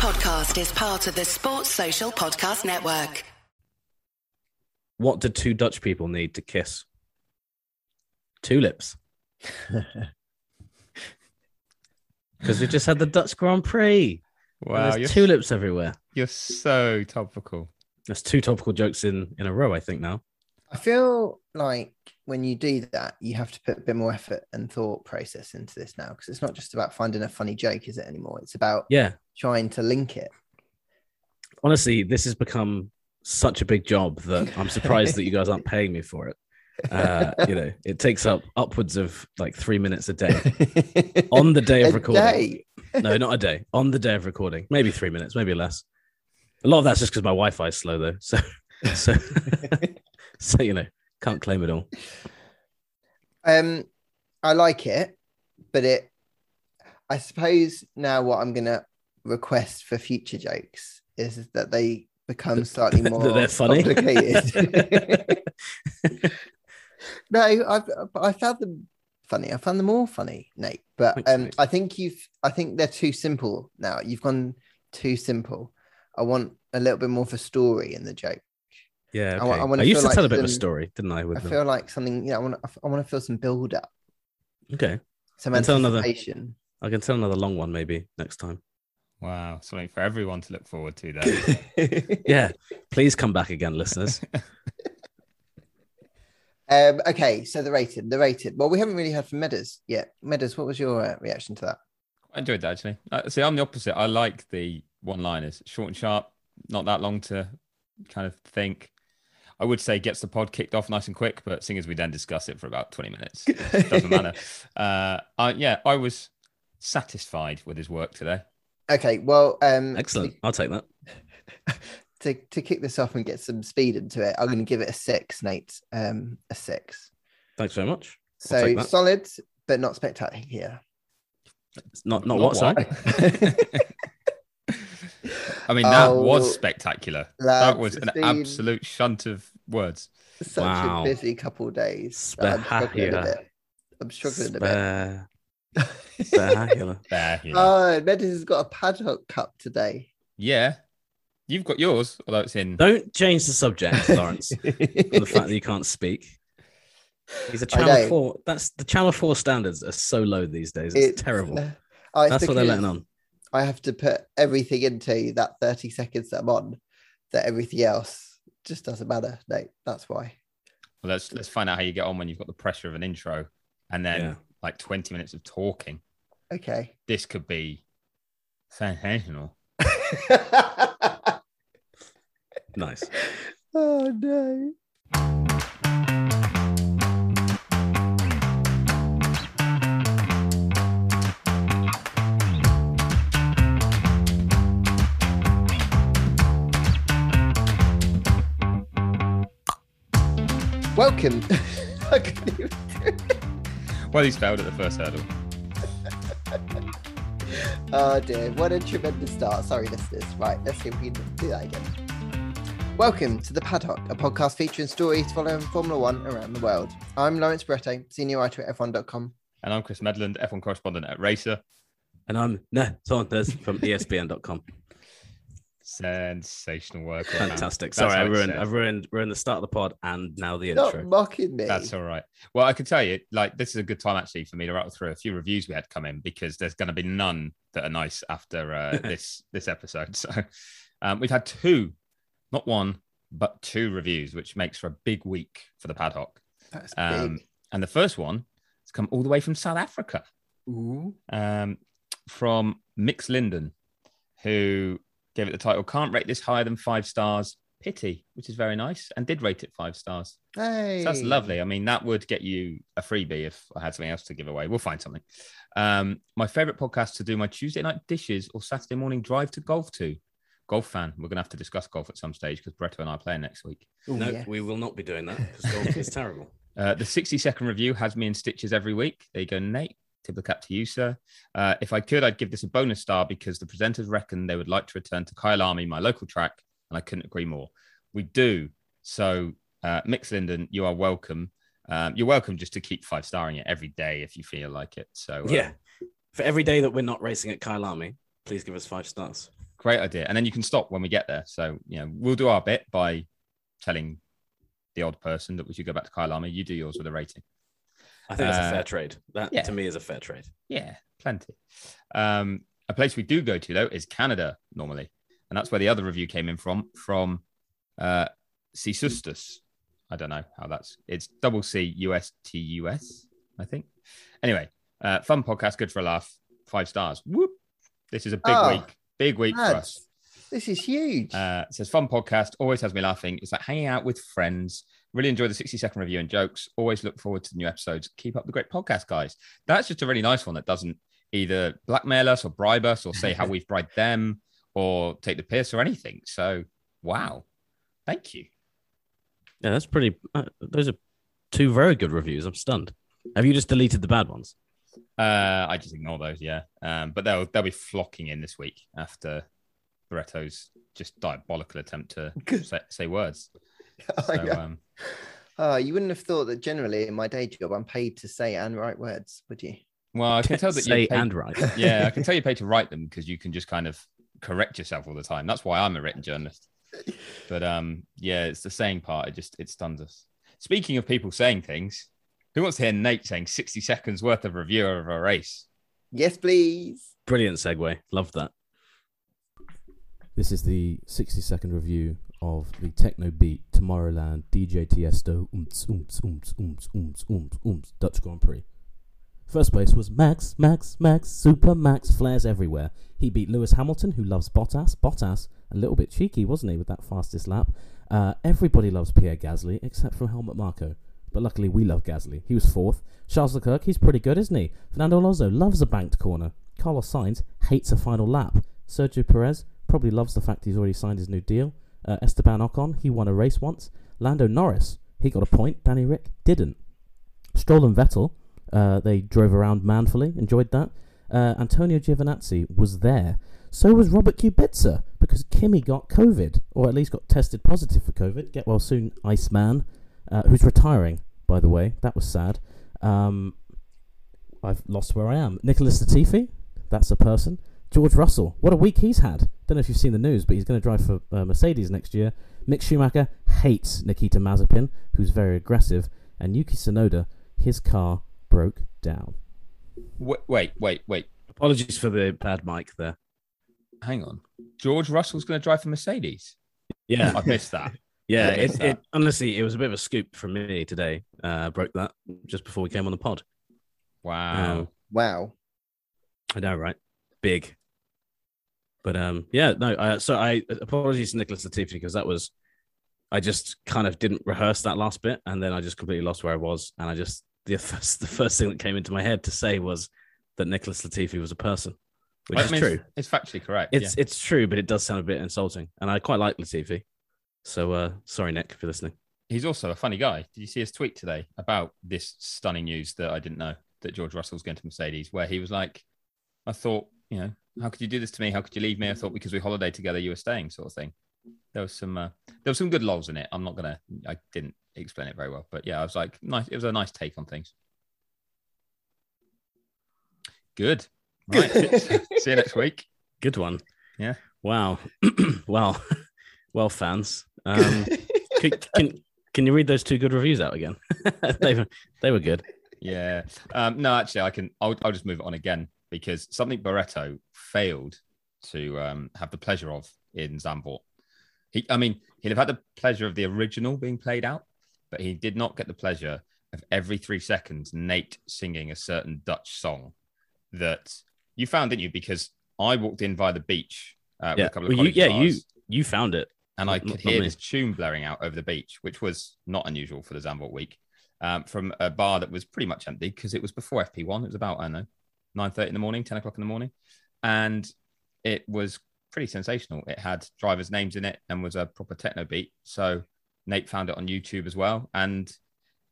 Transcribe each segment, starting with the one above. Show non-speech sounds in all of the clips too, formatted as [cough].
podcast is part of the Sports Social Podcast Network. What did two Dutch people need to kiss? Tulips. [laughs] Because we just had the Dutch Grand Prix. and Wow, you're, there's tulips everywhere. you're so topical. That's two topical jokes in in a row, I think. Now, I feel like when you do that, you have to put a bit more effort and thought process into this now because it's not just about finding a funny joke, is it anymore? It's about yeah. trying to link it. Honestly, this has become such a big job that I'm surprised that you guys aren't paying me for it. Uh, [laughs] you know, it takes up upwards of like three minutes a day [laughs] on the day of recording. day. No, not a day. On the day of recording, maybe three minutes, maybe less. A lot of that's just because my Wi-Fi is slow, though. So, so, [laughs] so you know, can't claim it all. Um, I like it, but it. I suppose now what I'm gonna request for future jokes is that they become [laughs] slightly more that they're funny. complicated. [laughs] [laughs] no, I've I found them funny. I found them all funny, Nate. But um. I think you've. I think they're too simple now. You've gone too simple. I want a little bit more of a story in the joke. Yeah, I okay. I I, wanna used feel to tell a bit of a story, didn't I? With I them? feel like something. You know, I want. I want to feel some build up, Okay, some And tell another- I can tell another long one maybe next time. Wow, something for everyone to look forward to there. [laughs] Yeah, please come back again, listeners. [laughs] Um, okay, so the rated, the rated. Well, we haven't really heard from Meadows yet. Meadows, what was your uh, reaction to that? I enjoyed that actually. Uh, see, I'm the opposite. I like the one-liners, short and sharp, not that long to kind of think. I would say gets the pod kicked off nice and quick, but seeing as we then discuss it for about 20 minutes, it [laughs] doesn't matter. Uh, I, yeah, I was satisfied with his work today. Okay, well, um, Excellent. I'll take that. [laughs] To, to kick this off and get some speed into it, I'm going to give it a six, Nate. Um, a six. Thanks very much. I'll So solid, but not spectacular. It's not not, Not what, sorry. [laughs] I mean, that Oh, was spectacular. that was an been- absolute shunt of words. Such Wow. a busy couple of days. I'm struggling a Spectacular. bit. I'm struggling a bit. Spectacular. There, you know. Oh, Meadows has got a paddock cup today. yeah, you've got yours, although it's in. Don't change the subject, [laughs] Lawrence. from the fact that you can't speak. He's a I know. channel four. That's the channel four standards are so low these days. It's, terrible. uh, That's what they're letting on. I have to put everything into that 30 seconds that I'm on, that everything else just doesn't matter. No, that's why. Well, let's let's find out how you get on when you've got the pressure of an intro and then Yeah. like 20 minutes of talking. Okay. This could be sensational. [laughs] Nice. [laughs] oh no. Welcome. I couldn't even. Well, he's failed at the first hurdle. [laughs] Oh dear, what a tremendous start. Sorry, listeners. Right, let's see if we can do that again. Welcome to The Paddock, a podcast featuring stories following Formula One around the world. I'm Lawrence Barretto, senior writer at F1.com. And I'm Chris Medland, F1 correspondent at Racer. And I'm Nate Saunders from ESPN.com. Sensational work. Fantastic. Sorry, I how it's ruined, said. I've ruined, ruined the start of the pod and now the Not intro. mocking me. That's all right. Well, I can tell you, like, this is a good time actually for me to rattle through a few reviews we had come in because there's going to be none that are nice after uh, [laughs] this this episode. [laughs] So um, we've had two, not one, but two reviews, which makes for a big week for the paddock. That's Um, big. and the first one has come all the way from South Africa, Ooh. um, from Mix Linden, who gave it the title "Can't rate this higher than five stars." Pity, which is very nice, and did rate it five stars. Hey. So that's lovely. I mean, that would get you a freebie if I had something else to give away. We'll find something. Um, my favorite podcast to do my Tuesday night dishes or Saturday morning drive to golf to. Golf fan. We're going to have to discuss golf at some stage because Barretto and I are playing next week. Ooh, no, yeah. we will not be doing that because golf is [laughs] terrible. Uh, the 60 second review has me in stitches every week. There you go, Nate. The cap to you, sir. Uh, if I could, I'd give this a bonus star because the presenters reckon they would like to return to Kyalami, my local track, and I couldn't agree more. We do. So, uh, Mix Linden, you are welcome. Um, you're welcome just to keep five starring it every day if you feel like it. So, uh, Yeah. For every day that we're not racing at Kyalami, please give us five stars. great idea. And then you can stop when we get there. So you know, we'll do our bit by telling the odd person that we should go back to Kyalami. You do yours with a rating. I think that's a Uh, fair trade. That yeah. to me is a fair trade. Yeah, plenty. Um, a place we do go to though is Canada normally, and that's where the other review came in from from uh, C Sustus. I don't know how that's. It's double C U S T U S. I think. Anyway, uh, fun podcast, good for a laugh. Five stars. Whoop! This is a big Oh, week. Big week for us. This is huge. Uh, it says fun podcast, always has me laughing. It's like hanging out with friends. Really enjoy the 60 second review and jokes. Always look forward to the new episodes. Keep up the great podcast, guys. That's just a really nice one that doesn't either blackmail us or bribe us or say how [laughs] we've bribed them or take the piss or anything. So, wow. Thank you. Yeah, that's pretty. Uh, those are two very good reviews. I'm stunned. Have you just deleted the bad ones? Uh, I just ignore those, yeah. Um, but they'll they'll be flocking in this week after Barretto's just diabolical attempt to [laughs] say, say words. I [laughs] So, [laughs] know. um, Oh, you wouldn't have thought that generally in my day job I'm paid to say and write words, would you? well, I can tell that say you paid- and right. [laughs] yeah, I can tell you pay to write them because you can just kind of correct yourself all the time. That's why I'm a written journalist. But um, yeah, it's the saying part. It just it stuns us. Speaking of people saying things, who wants to hear Nate saying 60 seconds worth of review of a race? Yes, please. Brilliant segue. Love that. This is the 60 second review of the Techno Beat Tomorrowland DJ Tiesto Ooms Ooms Ooms Ooms Ooms Ooms Ooms Dutch Grand Prix. First place was Max, Max, Max, Super Max, flares everywhere. He beat Lewis Hamilton, who loves Bottas. Bottas, a little bit cheeky, wasn't he, with that fastest lap? Uh, everybody loves Pierre Gasly, except for Helmut Marko. But luckily, we love Gasly. He was fourth. Charles Leclerc, he's pretty good, isn't he? Fernando Alonso loves a banked corner. Carlos Sainz hates a final lap. Sergio Perez probably loves the fact he's already signed his new deal. Uh, Esteban Ocon, he won a race once. Lando Norris, he got a point. Danny Ric didn't. Stroll and Vettel, uh, they drove around manfully, enjoyed that. Uh, Antonio Giovinazzi was there. So was Robert Kubica because Kimi got COVID, or at least got tested positive for COVID. Get well soon, Iceman, uh, who's retiring, by the way. That was sad. Um, I've lost where I am. Nicholas Latifi, that's a person. George Russell, what a week he's had. Don't know if you've seen the news, but he's going to drive for uh, Mercedes next year. Mick Schumacher hates Nikita Mazepin, who's very aggressive. And Yuki Tsunoda, his car broke down. Wait, wait, wait, wait. Apologies for the bad mic there. Hang on. George Russell's going to drive for Mercedes. Yeah, I missed that. [laughs] yeah. Missed It, that. it honestly, it was a bit of a scoop from me today. Uh, broke that just before we came on the pod. Wow. Um, Wow. I know, right? Big. But um, yeah, no. Uh, so I apologies to Nicholas Latifi because that was, I just kind of didn't rehearse that last bit, and then I just completely lost where I was, and I just the [laughs] first the first thing that came into my head to say was that Nicholas Latifi was a person, which I is mean, true. It's, it's factually correct. It's it's true, but it does sound a bit insulting, and I quite like Latifi. So uh, sorry, Nick, if you're listening. he's also a funny guy. Did you see his tweet today about this stunning news that I didn't know that George Russell's going to Mercedes, where he was like, I thought, you know, how could you do this to me? How could you leave me? I thought because we holiday together, you were staying, sort of thing. There was some, uh, there was some good lols in it. I'm not gonna, I didn't explain it very well, but yeah, I was like, nice. It was a nice take on things. Good. Right. [laughs] see you next week. Good one. Yeah. Wow. [clears throat] well, [laughs] well, fans. Um, [laughs] can, can can you read those two good reviews out again? they were they were good. Yeah. Um, no, actually, I can. I'll, I'll just move it on again because something Barretto failed to um, have the pleasure of in Zandvoort. He, I mean, he'd have had the pleasure of the original being played out, but he did not get the pleasure of every three seconds Nate singing a certain Dutch song that you found, didn't you? Because I walked in via the beach uh, with Yeah. a couple of Well, you, yeah, you you found it. and I could not hear this tune blaring out over the beach, which was not unusual for the Zandvoort week, um, from a bar that was pretty much empty because it was before FP1. It was about I don't know nine thirty in the morning, ten o'clock in the morning, and it was pretty sensational. It had drivers' names in it and was a proper techno beat. So Nate found it on YouTube as well, and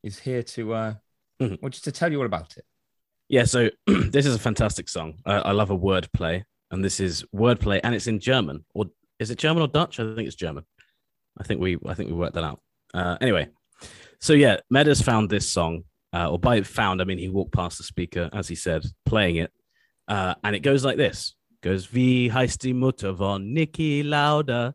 is here to uh, Mhm. well, just to tell you all about it. Yeah. So [clears throat] this is a fantastic song. I, I love a wordplay, and this is wordplay, and it's in German, or is it German or Dutch? I think it's German. I think we I think we worked that out. Uh, anyway, so yeah, Meadows found this song, uh, or by found I mean he walked past the speaker as he said, playing it, uh, and it goes like this: goes Wie heißt die Mutter von Niki Lauda?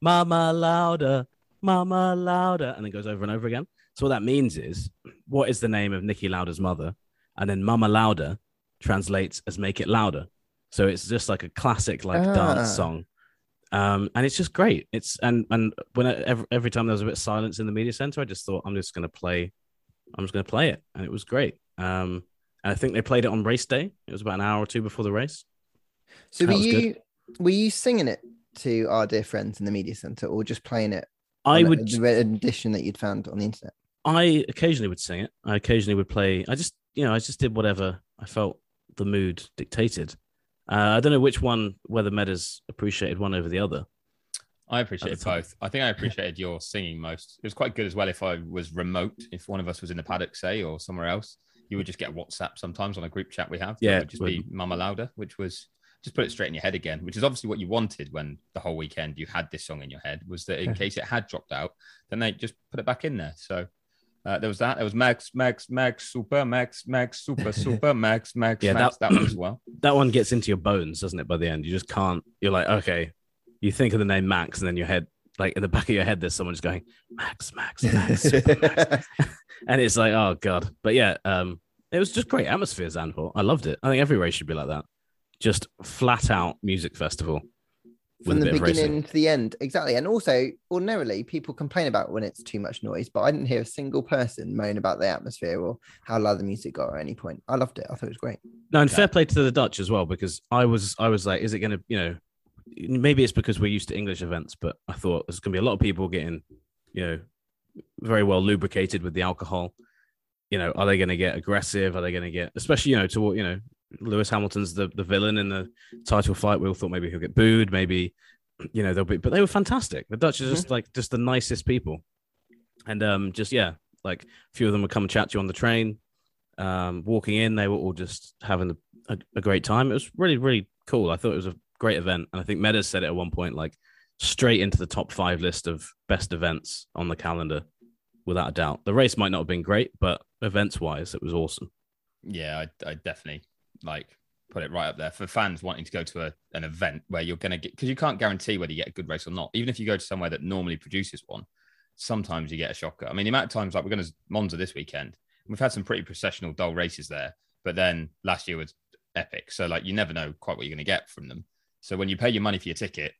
Mama Lauda, Mama Lauda, and it goes over and over again. So what that means is, what is the name of Niki Lauda's mother? And then Mama Lauda translates as "Make It Louder." So it's just like a classic like Ah. dance song, um, and it's just great. It's and and when I, every, every time there was a bit of silence in the media center, I just thought I'm just gonna play, I'm just gonna play it, and it was great. Um, and I think they played it on race day. It was about an hour or two before the race. So That were was good. you were you singing it to our dear friends in the media center, or just playing it? I would the edition that you'd found on the internet. I occasionally would sing it. I occasionally would play. I just, you know, I just did whatever I felt the mood dictated. Uh, I don't know which one, whether Meadows appreciated one over the other. I appreciated both. I think I appreciated your singing most. It was quite good as well if I was remote, if one of us was in the paddock, say, or somewhere else. You would just get WhatsApp sometimes on a group chat we have. Yeah, It would just be Mama Louder, which was just put it straight in your head again, which is obviously what you wanted when the whole weekend you had this song in your head, was that in case it had dropped out, then they just put it back in there. So uh, there was that. There was Max, Max, Max, Super, Max, Max, Super, [laughs] Super, Max, Max, Yeah, Max. That, one as well. That one gets into your bones, doesn't it? By the end, you just can't. You're like, okay, you think of the name Max, and then your head, like in the back of your head, there's someone just going Max, Max, Max, [laughs] Max. [laughs] and it's like, oh god. But yeah, um, it was just great atmosphere, Zandvoort. I loved it. I think every race should be like that. Just flat out music festival From the beginning to the end, exactly. And also, ordinarily, people complain about when it's too much noise, but I didn't hear a single person moan about the atmosphere or how loud the music got at any point. I loved it. I thought it was great. No, and Yeah. fair play to the Dutch as well, because I was I was like, is it going to, you know, maybe it's because we're used to English events, but I thought there's going to be a lot of people getting, you know, very well lubricated with the alcohol. You know, are they going to get aggressive? Are they going to get, especially you know, toward you know, Lewis Hamilton's the the villain in the title fight. We all thought maybe he'll get booed, maybe, you know, they'll be, but they were fantastic. The Dutch are just like just the nicest people, and um, just yeah, like a few of them would come and chat to you on the train. Um, walking in, they were all just having a, a, a great time. It was really, really cool. I thought it was a great event. And I think Meadows said it at one point, like straight into the top five list of best events on the calendar, without a doubt. The race might not have been great, but events wise, it was awesome. Yeah, I, I definitely like put it right up there for fans wanting to go to a, an event where you're going to get because you can't guarantee whether you get a good race or not. Even if you go to somewhere that normally produces one, sometimes you get a shocker. I mean, the amount of times like we're going to Monza this weekend, we've had some pretty processional, dull races there, but then last year was epic. So like you never know quite what you're going to get from them. So when you pay your money for your ticket,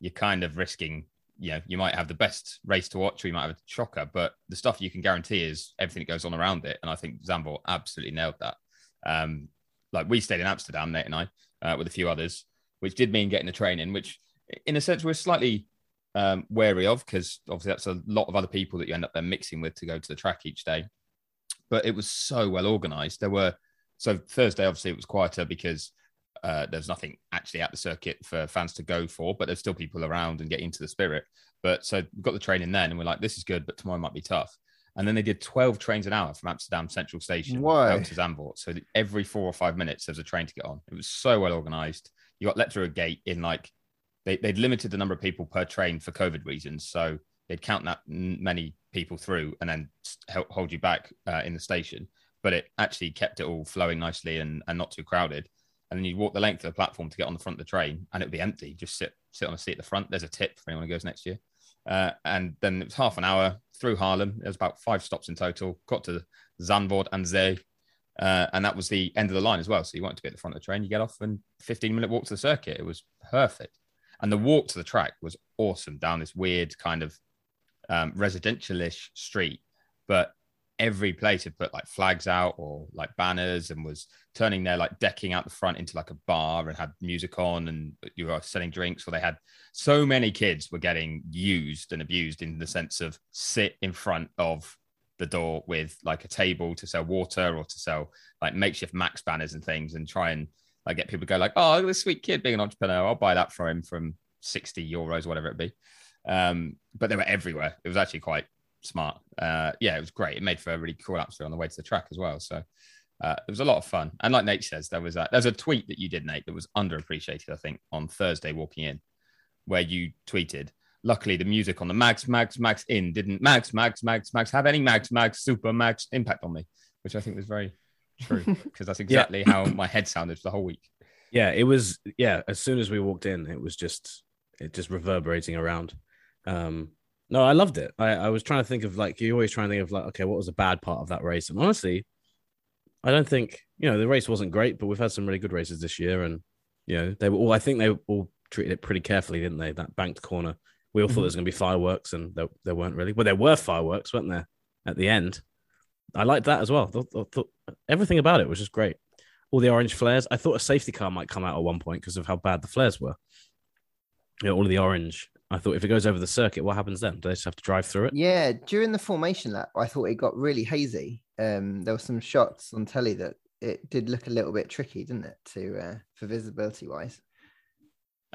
you're kind of risking. You know, you might have the best race to watch, or you might have a shocker. But the stuff you can guarantee is everything that goes on around it. And I think Zandvoort absolutely nailed that. Um, like we stayed in Amsterdam, Nate and I, uh, with a few others, which did mean getting a train in, which in a sense we're slightly um, wary of because obviously that's a lot of other people that you end up there mixing with to go to the track each day. But it was so well organized. There were so Thursday, obviously, it was quieter because uh, there's nothing actually at the circuit for fans to go for, but there's still people around and get into the spirit. But so we got the train in then, and we're like, this is good, but tomorrow might be tough. And then they did 12 trains an hour from Amsterdam Central Station Whoa. out to Zandvoort. So every four or five minutes, there was a train to get on. It was so well organized. You got let through a gate in like, they, they'd limited the number of people per train for COVID reasons. So they'd count that many people through and then help hold you back uh, in the station. But it actually kept it all flowing nicely and, and not too crowded. And then you'd walk the length of the platform to get on the front of the train and it would be empty. Just sit sit on a seat at the front. There's a tip for anyone who goes next year. Uh, and then it was half an hour through Haarlem. There was about five stops in total. Got to Zandvoort aan Zee. Uh, and that was the end of the line as well. So you wanted to be at the front of the train, you get off and 15 minute walk to the circuit. It was perfect. And the walk to the track was awesome down this weird kind of um, residential-ish street. But every place had put like flags out or like banners and was turning their like decking out the front into like a bar and had music on and you were selling drinks or they had so many kids were getting used and abused in the sense of sit in front of the door with like a table to sell water or to sell like makeshift max banners and things and try and like get people to go like oh this sweet kid being an entrepreneur. I'll buy that for him from 60 euros whatever it be. Um but they were everywhere. It was actually quite smart. Uh yeah it was great. It made for a really cool atmosphere on the way to the track as well. So uh, it was a lot of fun. And like nate says there was a, there's a tweet that you did nate that was underappreciated i think on thursday walking in where you tweeted luckily the music on the max max max in didn't max max max max have any max max super max impact on me which i think was very true [laughs] because that's exactly how my head sounded for the whole week. Yeah, it was. Yeah, as soon as we walked in, it was just it just reverberating around. Um, no, I loved it. I, I was trying to think of like you always try and think of like, okay, what was the bad part of that race? And honestly, I don't think you know the race wasn't great, but we've had some really good races this year, and you know they were all. I think they all treated it pretty carefully, didn't they? That banked corner. We all thought mm-hmm. there was going to be fireworks, and there, there weren't really. Well, there were fireworks, weren't there? At the end, I liked that as well. Thought, thought, thought everything about it was just great. All the orange flares. I thought a safety car might come out at one point because of how bad the flares were. You know, all of the orange. I thought if it goes over the circuit, what happens then? Do they just have to drive through it? Yeah, during the formation lap, I thought it got really hazy. Um, there were some shots on telly that it did look a little bit tricky, didn't it, to uh, for visibility wise.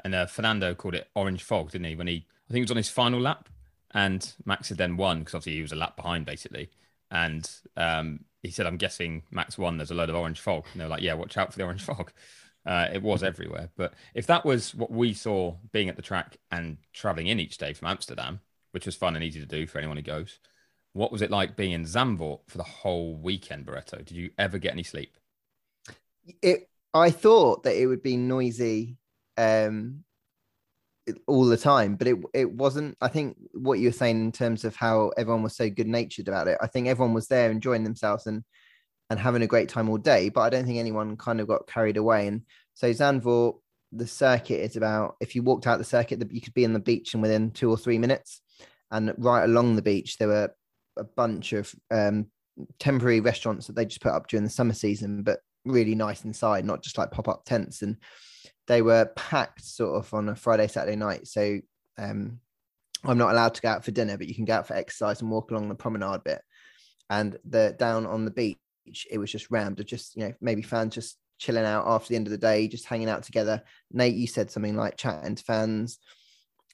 And uh, Fernando called it orange fog, didn't he? When he, I think it was on his final lap, and Max had then won because obviously he was a lap behind basically. And um, he said, "I'm guessing Max won. There's a load of orange fog." And they're like, "Yeah, watch out for the orange fog." Uh, it was everywhere. But if that was what we saw being at the track and traveling in each day from Amsterdam, which was fun and easy to do for anyone who goes, what was it like being in Zandvoort for the whole weekend, Barretto? Did you ever get any sleep? It. I thought that it would be noisy um, all the time, but it it wasn't. I think what you were saying in terms of how everyone was so good natured about it. I think everyone was there enjoying themselves and and having a great time all day. But I don't think anyone kind of got carried away. And so Zandvoort, the circuit is about if you walked out the circuit, you could be on the beach and within two or three minutes. And right along the beach, there were a bunch of um, temporary restaurants that they just put up during the summer season, but really nice inside, not just like pop up tents. And they were packed sort of on a Friday, Saturday night. So um, I'm not allowed to go out for dinner, but you can go out for exercise and walk along the promenade bit. And the down on the beach, it was just rammed of just, you know, maybe fans just chilling out after the end of the day, just hanging out together. Nate, you said something like chatting to fans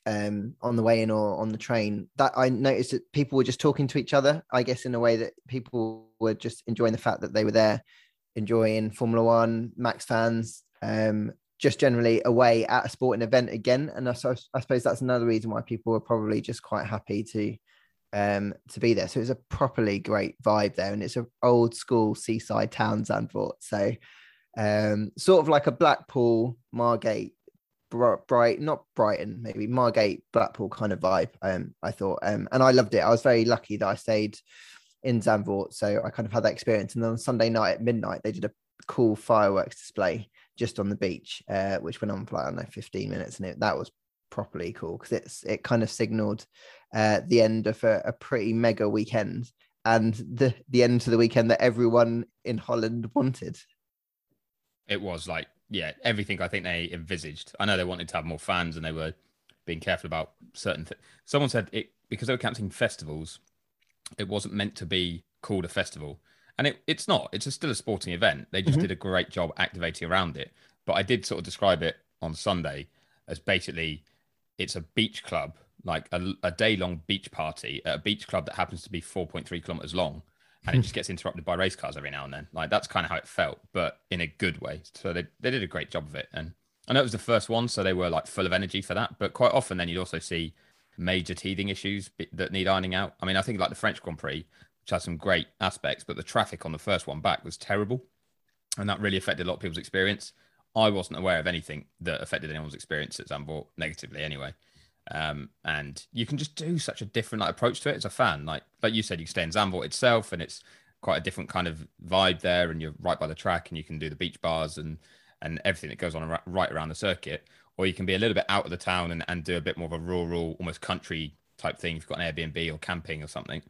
um, on the way in or on the train. That I noticed that people were just talking to each other, I guess, in a way that people were just enjoying the fact that they were there, enjoying Formula One, Max fans, um, just generally away at a sporting event again. And I, I suppose that's another reason why people were probably just quite happy to um to be there. So it was a properly great vibe there, and it's an old school seaside town, Zandvoort. So um sort of like a Blackpool, Margate, bright, not Brighton, maybe Margate, Blackpool kind of vibe. Um, I thought, um, and I loved it. I was very lucky that I stayed in Zandvoort, so I kind of had that experience. And then on Sunday night at midnight, they did a cool fireworks display just on the beach, uh, which went on for like, I don't know, 15 minutes. And it, that was properly cool because it's it kind of signaled uh, the end of a, a, pretty mega weekend and the the end to the weekend that everyone in Holland wanted. It was like yeah, everything I think they envisaged. I know they wanted to have more fans and they were being careful about certain things. Someone said it because they were counting festivals, it wasn't meant to be called a festival. And it, it's not. It's a, still a sporting event. They just mm-hmm. did a great job activating around it. But I did sort of describe it on Sunday as basically it's a beach club, like a, a day long beach party at a beach club that happens to be 4.3 kilometers long. And it just [laughs] gets interrupted by race cars every now and then. Like that's kind of how it felt, but in a good way. So they, they did a great job of it. And I know it was the first one, so they were like full of energy for that. But quite often, then you'd also see major teething issues that need ironing out. I mean, I think like the French Grand Prix, which has some great aspects, but the traffic on the first one back was terrible. And that really affected a lot of people's experience. I wasn't aware of anything that affected anyone's experience at Zandvoort negatively anyway. Um, and you can just do such a different like, approach to it as a fan. Like like you said, you stay in Zandvoort itself, and it's quite a different kind of vibe there. And you're right by the track, and you can do the beach bars and and everything that goes on right around the circuit. Or you can be a little bit out of the town and, and do a bit more of a rural, almost country type thing. If you've got an Airbnb or camping or something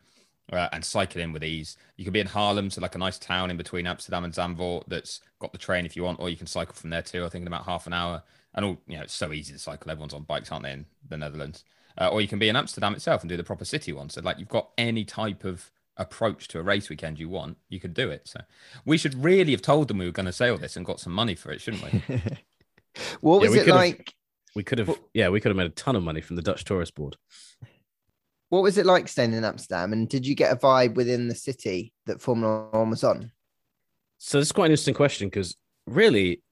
uh, and cycle in with ease. You can be in Haarlem, so like a nice town in between Amsterdam and Zandvoort that's got the train if you want, or you can cycle from there too. I think in about half an hour. And all you know, it's so easy to cycle. Everyone's on bikes, aren't they, in the Netherlands? Uh, or you can be in Amsterdam itself and do the proper city one. So like you've got any type of approach to a race weekend you want, you could do it. So we should really have told them we were going to say all this and got some money for it, shouldn't we? [laughs] what was yeah, it like? We could have, yeah, we could have made a ton of money from the Dutch Tourist Board. What was it like staying in Amsterdam? And did you get a vibe within the city that Formula One was on? So this is quite an interesting question because really,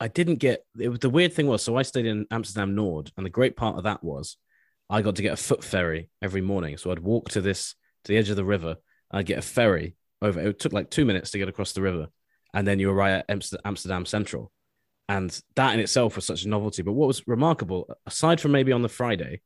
I didn't get it. The weird thing was, so I stayed in Amsterdam Nord, and the great part of that was I got to get a foot ferry every morning. So I'd walk to this to the edge of the river. I'd get a ferry over. It took like two minutes to get across the river, and then you arrive at Amsterdam Central. and that in itself was such a novelty. But what was remarkable, aside from maybe on the Friday,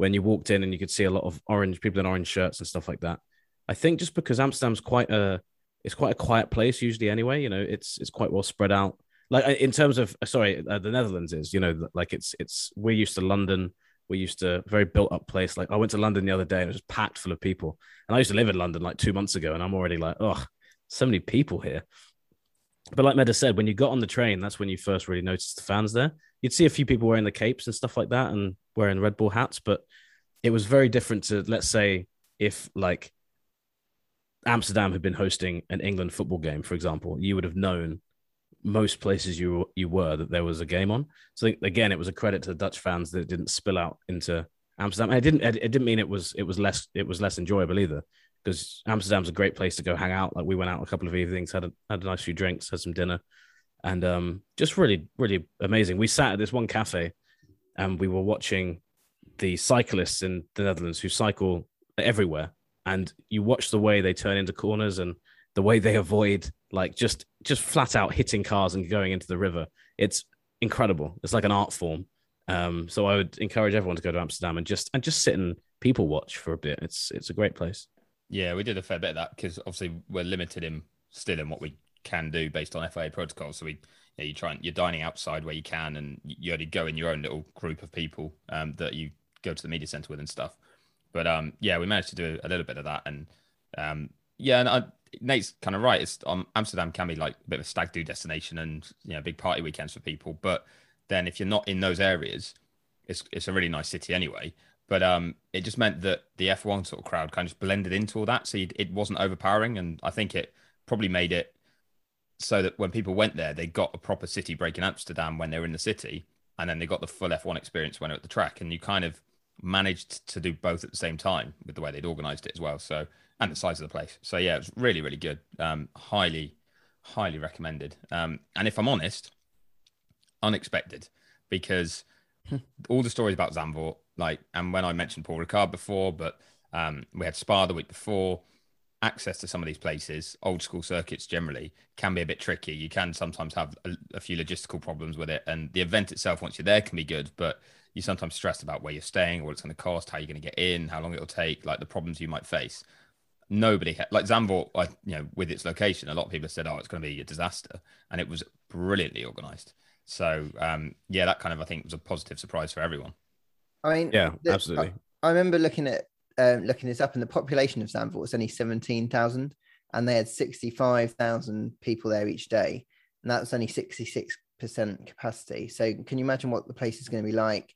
when you walked in and you could see a lot of orange people in orange shirts and stuff like that, I think just because Amsterdam's quite a it's quite a quiet place usually anyway. You know, it's it's quite well spread out. Like uh, in terms of sorry, uh, the Netherlands is you know like it's it's we're used to London. We're used to very built up place. Like I went to London the other day and it was packed full of people. And I used to live in London like two months ago, and I'm already like, oh, so many people here. But like Meda said, when you got on the train, that's when you first really noticed the fans there. You'd see a few people wearing the capes and stuff like that and wearing Red Bull hats, but it was very different to, let's say, if like Amsterdam had been hosting an England football game, for example, you would have known most places you you were that there was a game on. So again, it was a credit to the Dutch fans that it didn't spill out into Amsterdam. And it didn't. It didn't mean it was it was less it was less enjoyable either, because Amsterdam's a great place to go hang out. Like we went out a couple of evenings, had a had a nice few drinks, had some dinner, and um, just really really amazing. We sat at this one cafe, and we were watching the cyclists in the Netherlands who cycle everywhere. And you watch the way they turn into corners and the way they avoid like just just flat out hitting cars and going into the river. It's incredible. It's like an art form. Um, so i would encourage everyone to go to amsterdam and just and just sit and people watch for a bit. It's it's a great place yeah we did a fair bit of that because obviously we're limited in still in what we can do based on fia protocols so we you, you try and you're dining outside where you can and you only go in your own little group of people um, that you go to the media center with and stuff but um, yeah, we managed to do a little bit of that, and um, yeah, and I, Nate's kind of right. It's um, Amsterdam can be like a bit of a stag do destination, and you know, big party weekends for people. But then if you're not in those areas, it's it's a really nice city anyway. But um, it just meant that the F1 sort of crowd kind of just blended into all that, so it wasn't overpowering, and I think it probably made it so that when people went there, they got a proper city break in Amsterdam when they were in the city, and then they got the full F1 experience when they were at the track, and you kind of managed to do both at the same time with the way they'd organized it as well. So, and the size of the place. So, yeah, it was really, really good. Um, highly, highly recommended. Um, and if I'm honest, unexpected because all the stories about Zandvoort, like, and when I mentioned Paul Ricard before, but um, we had Spa the week before. Access to some of these places, old school circuits generally, can be a bit tricky. You can sometimes have a, a few logistical problems with it, and the event itself, once you're there, can be good, but you're sometimes stressed about where you're staying, what it's going to cost, how you're going to get in, how long it'll take, like the problems you might face. Nobody ha- like Zandvoort, like you know, with its location, a lot of people have said, "Oh, it's going to be a disaster," and it was brilliantly organised. So um, yeah, that kind of I think was a positive surprise for everyone. I mean, yeah, the, absolutely. I, I, remember looking at um, looking this up, and the population of Zandvoort was only seventeen thousand, and they had sixty-five thousand people there each day, and that was only sixty-six percent capacity. So can you imagine what the place is going to be like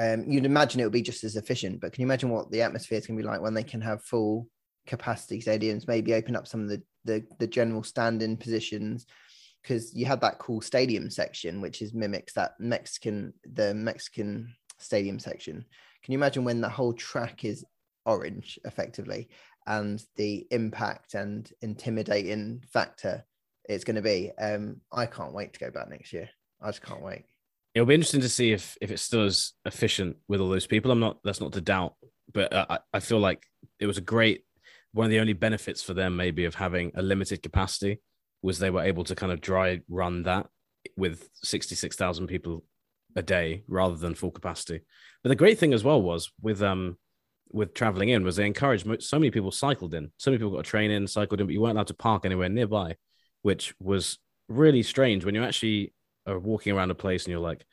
um, you'd imagine it would be just as efficient, but can you imagine what the atmosphere is going to be like when they can have full capacity stadiums? Maybe open up some of the the, the general stand-in positions because you had that cool stadium section, which is mimics that Mexican the Mexican stadium section. Can you imagine when the whole track is orange effectively and the impact and intimidating factor it's going to be? Um, I can't wait to go back next year. I just can't wait it'll be interesting to see if if it's still as efficient with all those people. I'm not. That's not to doubt, but I, I feel like it was a great. One of the only benefits for them, maybe, of having a limited capacity, was they were able to kind of dry run that with sixty six thousand people a day rather than full capacity. But the great thing as well was with um with traveling in was they encouraged so many people cycled in. So many people got a train in, cycled in, but you weren't allowed to park anywhere nearby, which was really strange when you actually are walking around a place and you're like,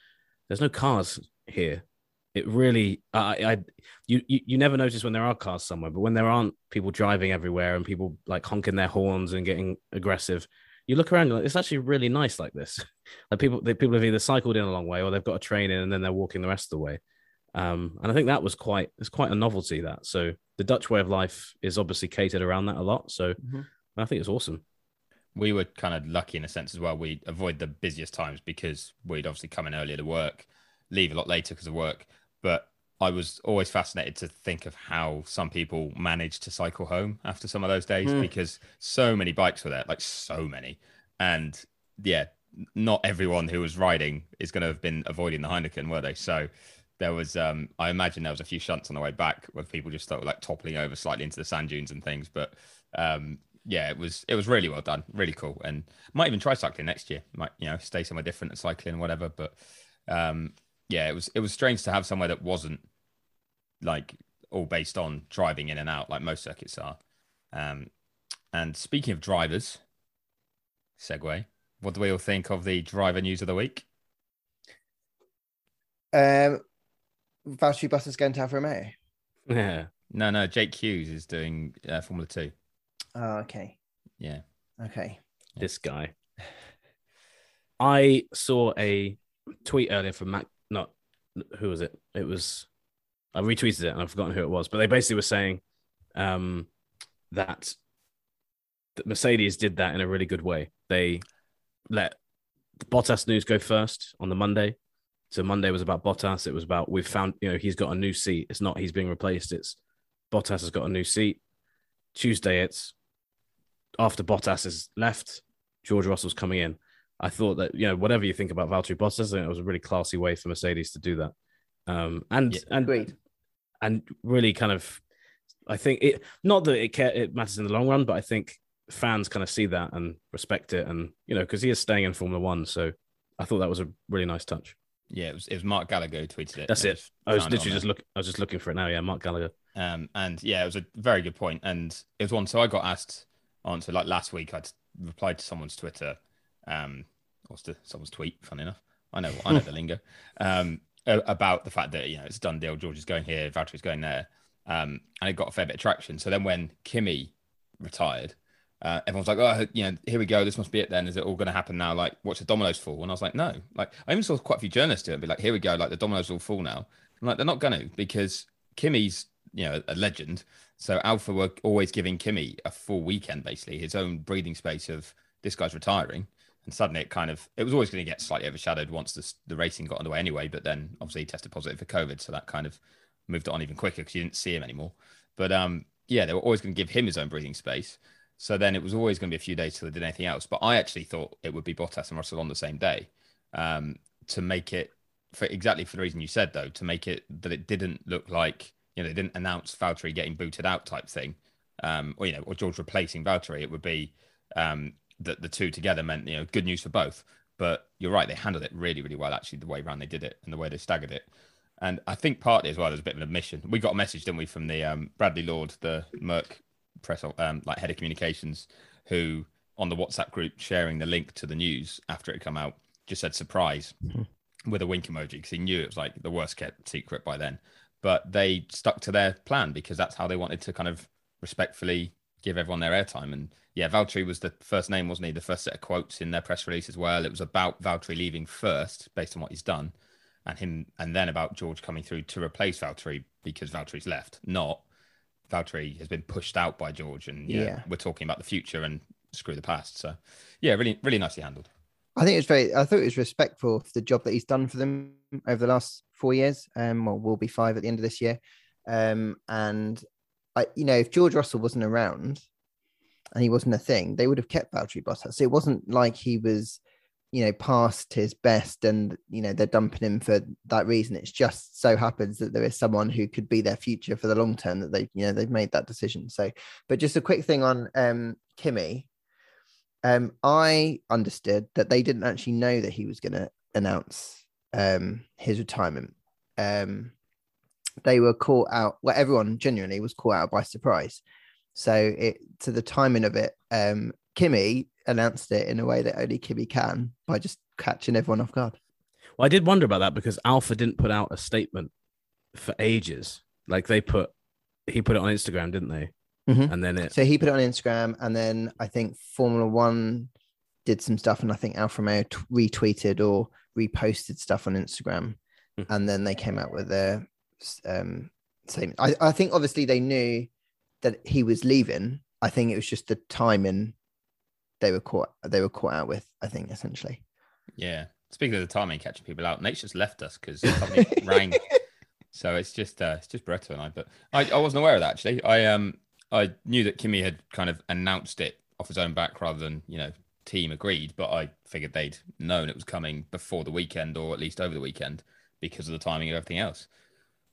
there's no cars here. It really, I, I, you, you, you never notice when there are cars somewhere, but when there aren't people driving everywhere and people like honking their horns and getting aggressive, you look around, like, it's actually really nice like this. [laughs] like people, they, people have either cycled in a long way or they've got a train in and then they're walking the rest of the way. Um, and I think that was quite, it's quite a novelty that. So the Dutch way of life is obviously catered around that a lot. So mm-hmm. I think it's awesome we were kind of lucky in a sense as well. We avoid the busiest times because we'd obviously come in earlier to work, leave a lot later because of work. But I was always fascinated to think of how some people managed to cycle home after some of those days mm. because so many bikes were there, like so many. And yeah, not everyone who was riding is going to have been avoiding the Heineken, were they? So there was, um, I imagine there was a few shunts on the way back where people just started like toppling over slightly into the sand dunes and things. But um, yeah, it was it was really well done, really cool, and might even try cycling next year. Might you know stay somewhere different and cycling whatever. But um, yeah, it was it was strange to have somewhere that wasn't like all based on driving in and out like most circuits are. Um, and speaking of drivers, segue. What do we all think of the driver news of the week? Um, Valtteri Bottas going to Alfa Romeo. Yeah. No, no, Jake Hughes is doing uh, Formula Two. Oh, okay, Yeah, okay. This guy. [laughs] I saw a tweet earlier from Mac. Not who was it? It was. I retweeted it and I've forgotten who it was, but they basically were saying um, that, that Mercedes did that in a really good way. They let the Bottas news go first on the Monday. So Monday was about Bottas. It was about we've found you know he's got a new seat. It's not he's being replaced. It's Bottas has got a new seat. Tuesday it's after Bottas has left, George Russell's coming in. I thought that you know whatever you think about Valtteri Bottas, it was a really classy way for Mercedes to do that, um, and Yeah, and Agreed. and really kind of, I think it not that it ca- it matters in the long run, but I think fans kind of see that and respect it, and you know because he is staying in Formula One, so I thought that was a really nice touch. yeah. It was it was Mark Gallagher who tweeted it. That's it. I was found it on literally just look. I was just looking for it now. Yeah, Mark Gallagher. Um, and yeah, it was a very good point. And it was one. So I got asked on to like last week. I'd replied to someone's Twitter, um, or to someone's tweet. Funny enough, I know I know the [laughs] lingo. Um, about the fact that you know it's a done deal. George is going here. Valtteri's going there. Um, and it got a fair bit of traction. So then when Kimi retired, uh, everyone's like, oh, you know, here we go. This must be it then. Is it all going to happen now? Like, watch the dominoes fall. And I was like, no. Like, I even saw quite a few journalists do it and be like, here we go. Like, the dominoes will fall now. I'm like, they're not going to because Kimi's, you know, a legend. So Alfa were always giving Kimi a full weekend, basically, his own breathing space of this guy's retiring. And suddenly it kind of, it was always going to get slightly overshadowed once the, the racing got underway anyway. But then obviously he tested positive for COVID. So that kind of moved it on even quicker because you didn't see him anymore. But um, yeah, they were always going to give him his own breathing space. So then it was always going to be a few days till they did anything else. But I actually thought it would be Bottas and Russell on the same day um, to make it for exactly for the reason you said, though, to make it that it didn't look like you know they didn't announce Valtteri getting booted out type thing, um, or you know, or George replacing Valtteri. It would be um, that the two together meant you know good news for both. But you're right, they handled it really, really well. Actually, the way around they did it and the way they staggered it. And I think partly as well, there's a bit of an admission. We got a message, didn't we, from the um, Bradley Lord, the Merc press, um, like head of communications, who on the WhatsApp group sharing the link to the news after it come out just said surprise with a wink emoji because he knew it was like the worst kept secret by then. But they stuck to their plan because that's how they wanted to kind of respectfully give everyone their airtime. And yeah, Valtteri was the first name, wasn't he? The first set of quotes in their press release as well. It was about Valtteri leaving first based on what he's done and him, and then about George coming through to replace Valtteri because Valtteri's left, not Valtteri has been pushed out by George. And yeah, Yeah. we're talking about the future and screw the past. So yeah, really, really nicely handled. I think it's very. I thought it was respectful for the job that he's done for them over the last four years. Um, well, will be five at the end of this year. Um, and I, you know, if George Russell wasn't around and he wasn't a thing, they would have kept Valtteri Bottas. So it wasn't like he was, you know, past his best, and you know they're dumping him for that reason. It's just so happens that there is someone who could be their future for the long term that they, you know, they've made that decision. So, but just a quick thing on um Kimi um, I understood that they didn't actually know that he was going to announce um, his retirement. Um, they were caught out. Well, everyone genuinely was caught out by surprise. So it to the timing of it, um, Kimi announced it in a way that only Kimi can by just catching everyone off guard. Well, I did wonder about that because Alfa didn't put out a statement for ages. Like they put, he put it on Instagram, didn't they? Mhm. And then it, So he put it on Instagram, and then I think Formula One did some stuff, and I think Alfa Romeo t- retweeted or reposted stuff on Instagram, Hmm. and then they came out with their um, statement. I, I think obviously they knew that he was leaving. I think it was just the timing they were caught they were caught out with. I think essentially. Yeah. Speaking of the timing, catching people out, Nate's just left us because something [laughs] rang. So it's just uh, it's just Barretto and I. But I, I wasn't aware of that actually. I um I knew that Kimi had kind of announced it off his own back rather than you know team agreed. But I figured they'd known it was coming before the weekend or at least over the weekend because of the timing of everything else.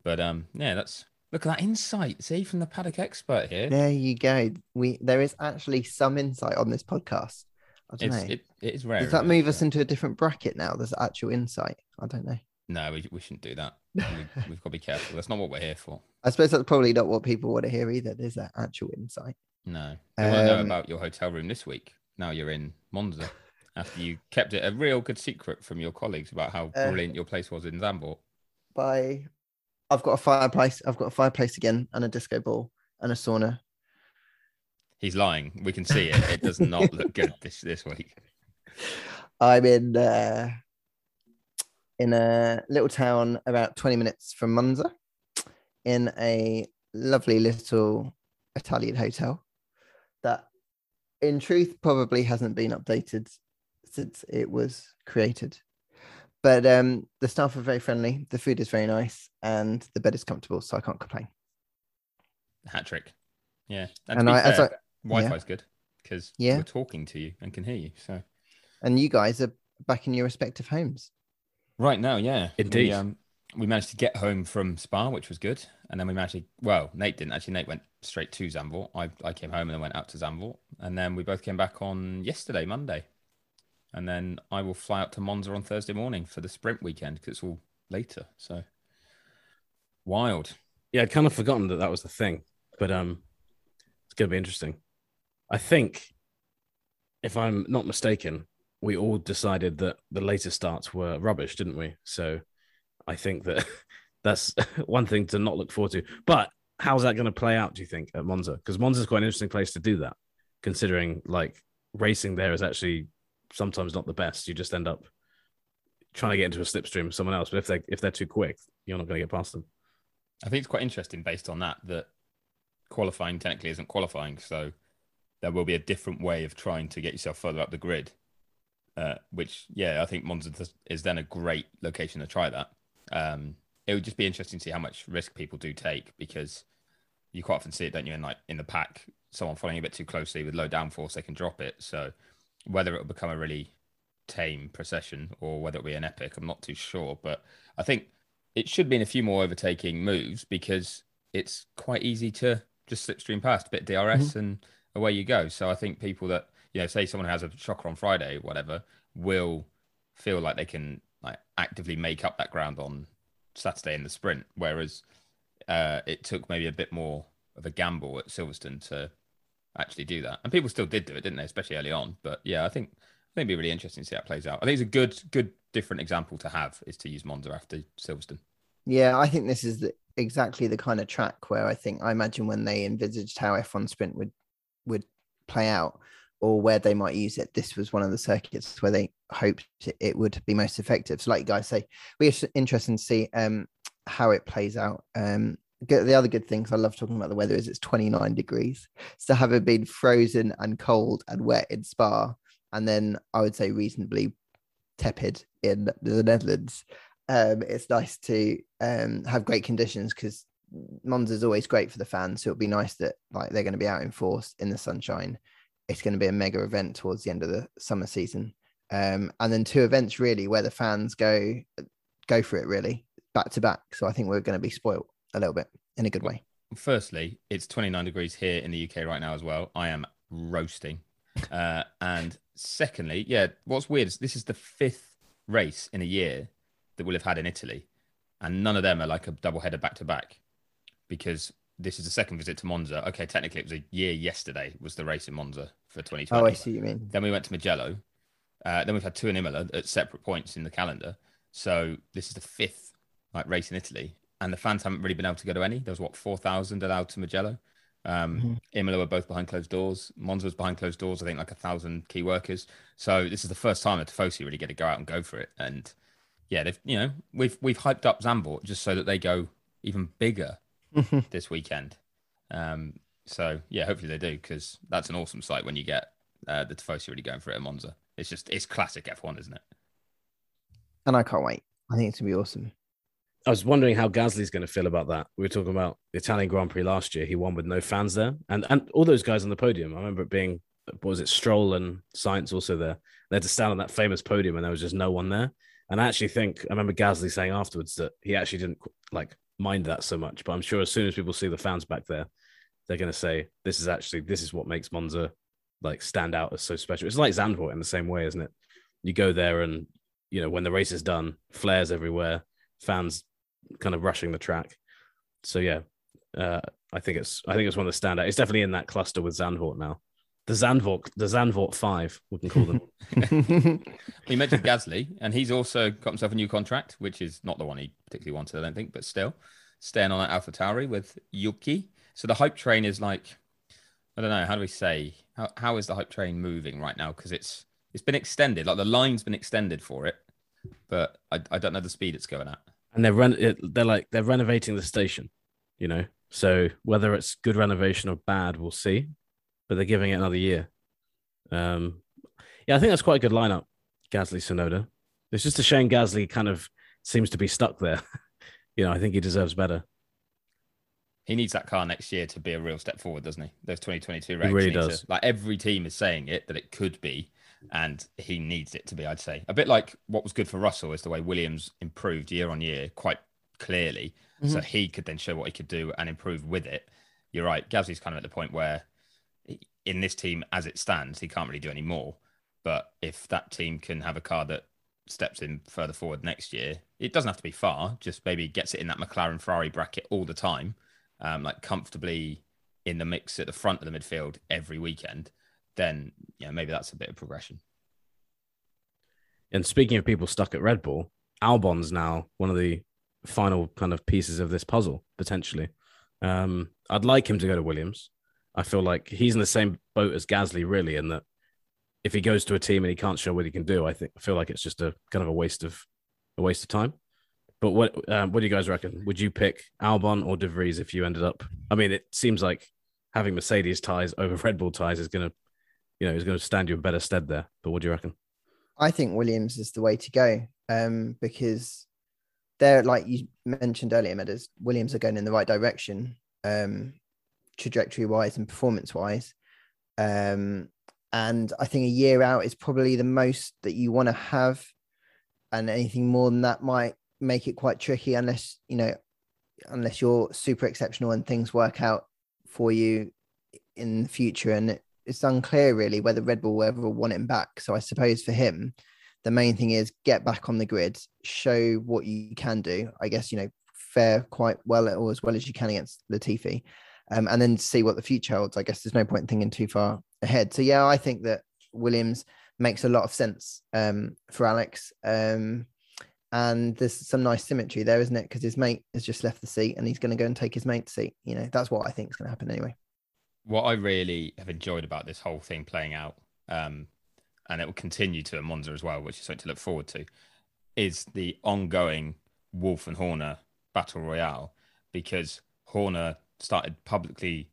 But um yeah, that's Look at that insight. See from the paddock expert here. There you go. We there is actually some insight on this podcast. I don't It's, know. it, it is rare. Does that move us into a different bracket now? There's actual insight. I don't know. No, we, we shouldn't do that. [laughs] We, we've got to be careful. That's not what we're here for. I suppose that's probably not what people want to hear either. There's that actual insight. No. They want to know Um, about your hotel room this week. Now you're in Monza after you kept it a real good secret from your colleagues about how Uh, brilliant your place was in Zandvoort. By I've got a fireplace. I've got a fireplace again, and a disco ball, and a sauna. He's lying. We can see it. It does not look good [laughs] this this week. I'm in uh, in a little town about 20 minutes from Monza, in a lovely little Italian hotel that, in truth, probably hasn't been updated since it was created. But um, the staff are very friendly, the food is very nice, and the bed is comfortable, so I can't complain. Hat trick. Yeah. And, And to be I- as fair, I- Wi-Fi's good because Yeah. we're talking to you and can hear you. So And you guys are back in your respective homes. right now, yeah, Indeed. We, um, we managed to get home from Spa, which was good, and then we managed to. Well, Nate didn't actually. Nate went straight to Zandvoort. I I came home and then went out to Zandvoort, and then we both came back on yesterday, Monday, and then I will fly out to Monza on Thursday morning for the sprint weekend because it's all later. So wild. Yeah, I'd kind of forgotten that that was the thing, but um, it's going to be interesting. I think, if I'm not mistaken, we all decided that the later starts were rubbish, didn't we? So, I think that [laughs] that's [laughs] one thing to not look forward to. But how's that going to play out? Do you think at Monza? Because Monza is quite an interesting place to do that, considering like racing there is actually sometimes not the best. You just end up trying to get into a slipstream of someone else. But if they if they're too quick, you're not going to get past them. I think it's quite interesting based on that that qualifying technically isn't qualifying, so there will be a different way of trying to get yourself further up the grid. Uh, which, yeah, I think Monza is then a great location to try that. Um, it would just be interesting to see how much risk people do take because you quite often see it, don't you? In like in the pack, someone following a bit too closely with low downforce, they can drop it. So whether it will become a really tame procession or whether it'll be an epic, I'm not too sure. But I think it should be in a few more overtaking moves because it's quite easy to just slipstream past a bit DRS and away you go. So I think people that you know, say someone has a shocker on Friday, whatever, will feel like they can like actively make up that ground on Saturday in the sprint. Whereas uh, it took maybe a bit more of a gamble at Silverstone to actually do that, and people still did do it, didn't they? Especially early on. But yeah, I think I think it'd be really interesting to see how it plays out. I think it's a good, good, different example to have is to use Monza after Silverstone. Yeah, I think this is the, exactly the kind of track where I think I imagine when they envisaged how F1 Sprint would would play out or where they might use it. This was one of the circuits where they hoped it would be most effective. So, like you guys say, we're interested to see um, how it plays out. Um, the other good things I love talking about the weather is it's 29 degrees. So, having been frozen and cold and wet in Spa, and then I would say reasonably tepid in the Netherlands, um, it's nice to um, have great conditions because Monza is always great for the fans. So it'll be nice that like they're going to be out in force in the sunshine. It's going to be a mega event towards the end of the summer season, um, and then two events really where the fans go go for it really back to back. So I think we're going to be spoilt a little bit in a good way. Firstly, it's 29 degrees here in the UK right now as well. I am roasting. Uh, and secondly, yeah, what's weird is this is the fifth race in a year that we'll have had in Italy, and none of them are like a double header back to back because this is the second visit to Monza. Okay, technically it was a year yesterday was the race in Monza for 2020. Oh, I see what you mean. Then we went to Mugello. Uh, then we've had two in Imola at separate points in the calendar. So this is the fifth like race in Italy, and the fans haven't really been able to go to any. There was what four thousand allowed to Mugello. Um, Mhm. Imola were both behind closed doors. Monza was behind closed doors. I think like a thousand key workers. So this is the first time that Tifosi really get to go out and go for it. And yeah, they've you know we've we've hyped up Zandvoort just so that they go even bigger this weekend. Um, so yeah, hopefully they do because that's an awesome sight when you get uh, the Tifosi really going for it at Monza. It's just it's classic F1, isn't it? and I can't wait. I think it's going to be awesome. I was wondering how Gasly's going to feel about that. We were talking about the Italian Grand Prix last year. He won with no fans there, and and all those guys on the podium. I remember it being what was it Stroll and Sainz also there. They had to stand on that famous podium, and there was just no one there. And I actually think I remember Gasly saying afterwards that he actually didn't like mind that so much. But I'm sure as soon as people see the fans back there, they're going to say this is actually this is what makes Monza like stand out as so special. It's like Zandvoort in the same way, isn't it? You go there and you know when the race is done, flares everywhere, fans kind of rushing the track. So yeah, uh, I think it's I think it's one of the standout. It's definitely in that cluster with Zandvoort now. The Zandvoort, the Zandvoort Five, we can call them. [laughs] you mentioned Gasly, and he's also got himself a new contract, which is not the one he particularly wanted, I don't think, but still staying on at AlphaTauri with Yuki. So the hype train is like, I don't know, how do we say? How, how is the hype train moving right now? Because it's it's been extended, like the line's been extended for it, but I, I don't know the speed it's going at. And they're ren- they're like they're renovating the station, you know. So whether it's good renovation or bad, we'll see but they're giving it another year. Um, yeah, I think that's quite a good lineup. Gasly, Tsunoda. It's just a shame Gasly kind of seems to be stuck there. [laughs] you know, I think he deserves better. He needs that car next year to be a real step forward, doesn't he? Those 2022 regs. He really does. To, like every team is saying it that it could be, and he needs it to be. I'd say a bit like what was good for Russell is the way Williams improved year on year quite clearly, mm-hmm. so he could then show what he could do and improve with it. You're right. Gasly's kind of at the point where in this team as it stands, he can't really do any more. But if that team can have a car that steps in further forward next year, it doesn't have to be far. Just maybe gets it in that McLaren Ferrari bracket all the time, um, like comfortably in the mix at the front of the midfield every weekend. Then know maybe that's a bit of progression. And speaking of people stuck at Red Bull, Albon's now one of the final kind of pieces of this puzzle potentially. Um, I'd like him to go to Williams. I feel like he's in the same boat as Gasly, really, in that if he goes to a team and he can't show what he can do, I think I feel like it's just a kind of a waste of a waste of time. But what um, what do you guys reckon? Would you pick Albon or De Vries if you ended up? I mean, it seems like having Mercedes ties over Red Bull ties is going to, you know, is going to stand you in better stead there. But what do you reckon? I think Williams is the way to go um, because they're like you mentioned earlier, Meadows. Williams are going in the right direction. Um, trajectory wise and performance wise. Um, and I think a year out is probably the most that you want to have. And anything more than that might make it quite tricky unless, you know, unless you're super exceptional and things work out for you in the future. And it's unclear really whether Red Bull will ever want him back. So I suppose for him, the main thing is get back on the grid, show what you can do. I guess, you know, fare quite well or as well as you can against Latifi um, and then see what the future holds. I guess there's no point thinking too far ahead. So yeah, I think that Williams makes a lot of sense um, for Alex. Um, and there's some nice symmetry there, isn't it? Because his mate has just left the seat and he's going to go and take his mate's seat. You know, that's what I think is going to happen anyway. What I really have enjoyed about this whole thing playing out, um, and it will continue to at Monza as well, which is something to look forward to, is the ongoing Wolff and Horner battle royale because Horner started publicly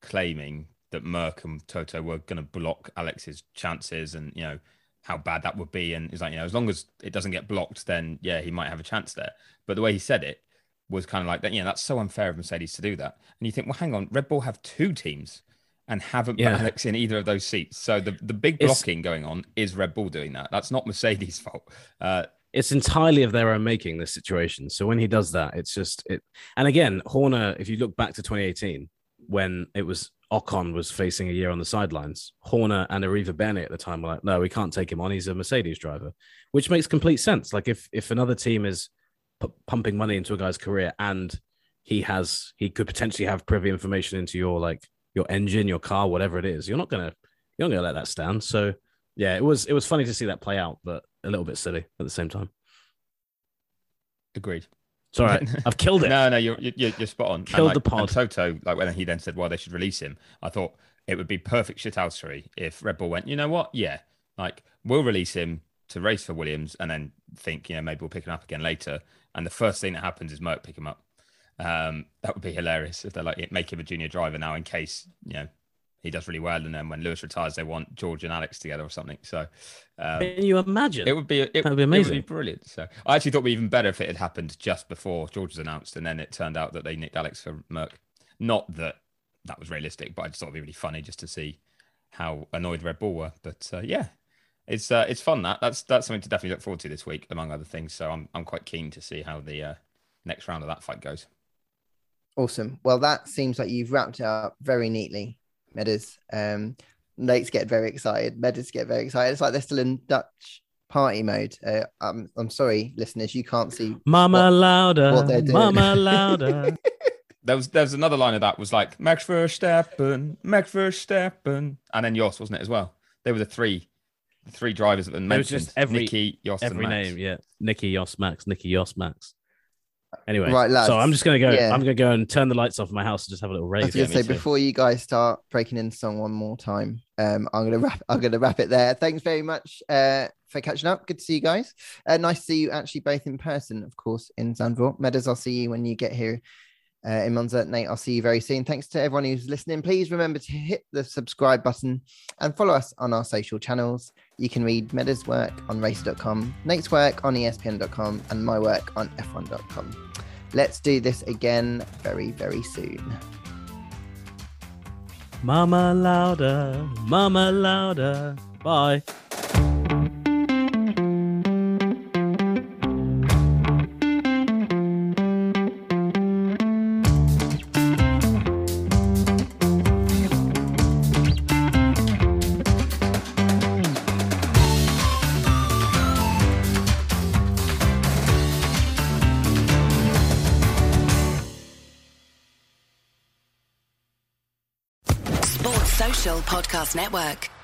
claiming that Merc and Toto were going to block Alex's chances and, you know, how bad that would be. And he's like, you know, as long as it doesn't get blocked, then yeah, he might have a chance there. But the way he said it was kind of like that, know, that's so unfair of Mercedes to do that. And you think, well, hang on, Red Bull have two teams and haven't yeah. put Alex in either of those seats. So the, the big blocking it's... going on is Red Bull doing that. That's not Mercedes' fault. Uh, it's entirely of their own making this situation. So when he does that, it's just it. And again, Horner, if you look back to 2018, when it was Ocon was facing a year on the sidelines, Horner and Arrivabene at the time were like, "No, we can't take him on. He's a Mercedes driver," which makes complete sense. Like if if another team is p- pumping money into a guy's career and he has he could potentially have privy information into your like your engine, your car, whatever it is, you're not gonna you're not gonna let that stand. So yeah, it was it was funny to see that play out, but a little bit silly at the same time. Agreed. It's all right. I've killed it. no, no, you're, you're, you're spot on. Killed like, the pod. Toto, like when he then said, well, they should release him, I thought it would be perfect shithousery if Red Bull went, you know what? Yeah, like we'll release him to race for Williams and then think, you know, maybe we'll pick him up again later. And the first thing that happens is Merc pick him up. Um, that would be hilarious if they're like, make him a junior driver now in case, you know, he does really well. And then when Lewis retires, they want George and Alex together or something. So, um, can you imagine? It would be it, would be amazing. It would be brilliant. So, I actually thought it would be even better if it had happened just before George was announced, and then it turned out that they nicked Alex for Merc. Not that that was realistic, but I just thought it'd be really funny just to see how annoyed Red Bull were. But uh, yeah, it's uh, it's fun. That that's that's something to definitely look forward to this week, among other things. So I'm I'm quite keen to see how the uh, next round of that fight goes. Awesome. Well, that seems like you've wrapped it up very neatly, Meadows. Um, Nate's get very excited. Meadows get very excited. It's like they're still in Dutch party mode. Uh, I'm, I'm sorry, listeners, you can't see. [laughs] Mama what- louder, what they're doing. Mama [laughs] louder. [laughs] There was there was another line of that was like Max Verstappen, Max Verstappen, and then yours wasn't it as well? They were the three, the three drivers that were was mentioned. just every- Nicky, Jos, and Every Max. name, yeah. Nicky Yos Max, Nicky Yos Max. Anyway, Right, lads. so I'm just gonna go. Yeah. I'm gonna go and turn the lights off in my house and just have a little I was gonna me say before you guys start breaking in song one more time, um, I'm going to wrap. I'm going to wrap it there. Thanks very much uh, for catching up. Good to see you guys. Uh, nice to see you actually both in person, of course, in Zandvoort. Meadows, I'll see you when you get here uh, in Monza. Nate, I'll see you very soon. Thanks to everyone who's listening. Please remember to hit the subscribe button and follow us on our social channels. You can read Meadows' work on racer.com, Nate's work on ESPN.com, and my work on F1.com. Let's do this again very, very soon. Mama louder, Mama louder. Bye. Podcast Network.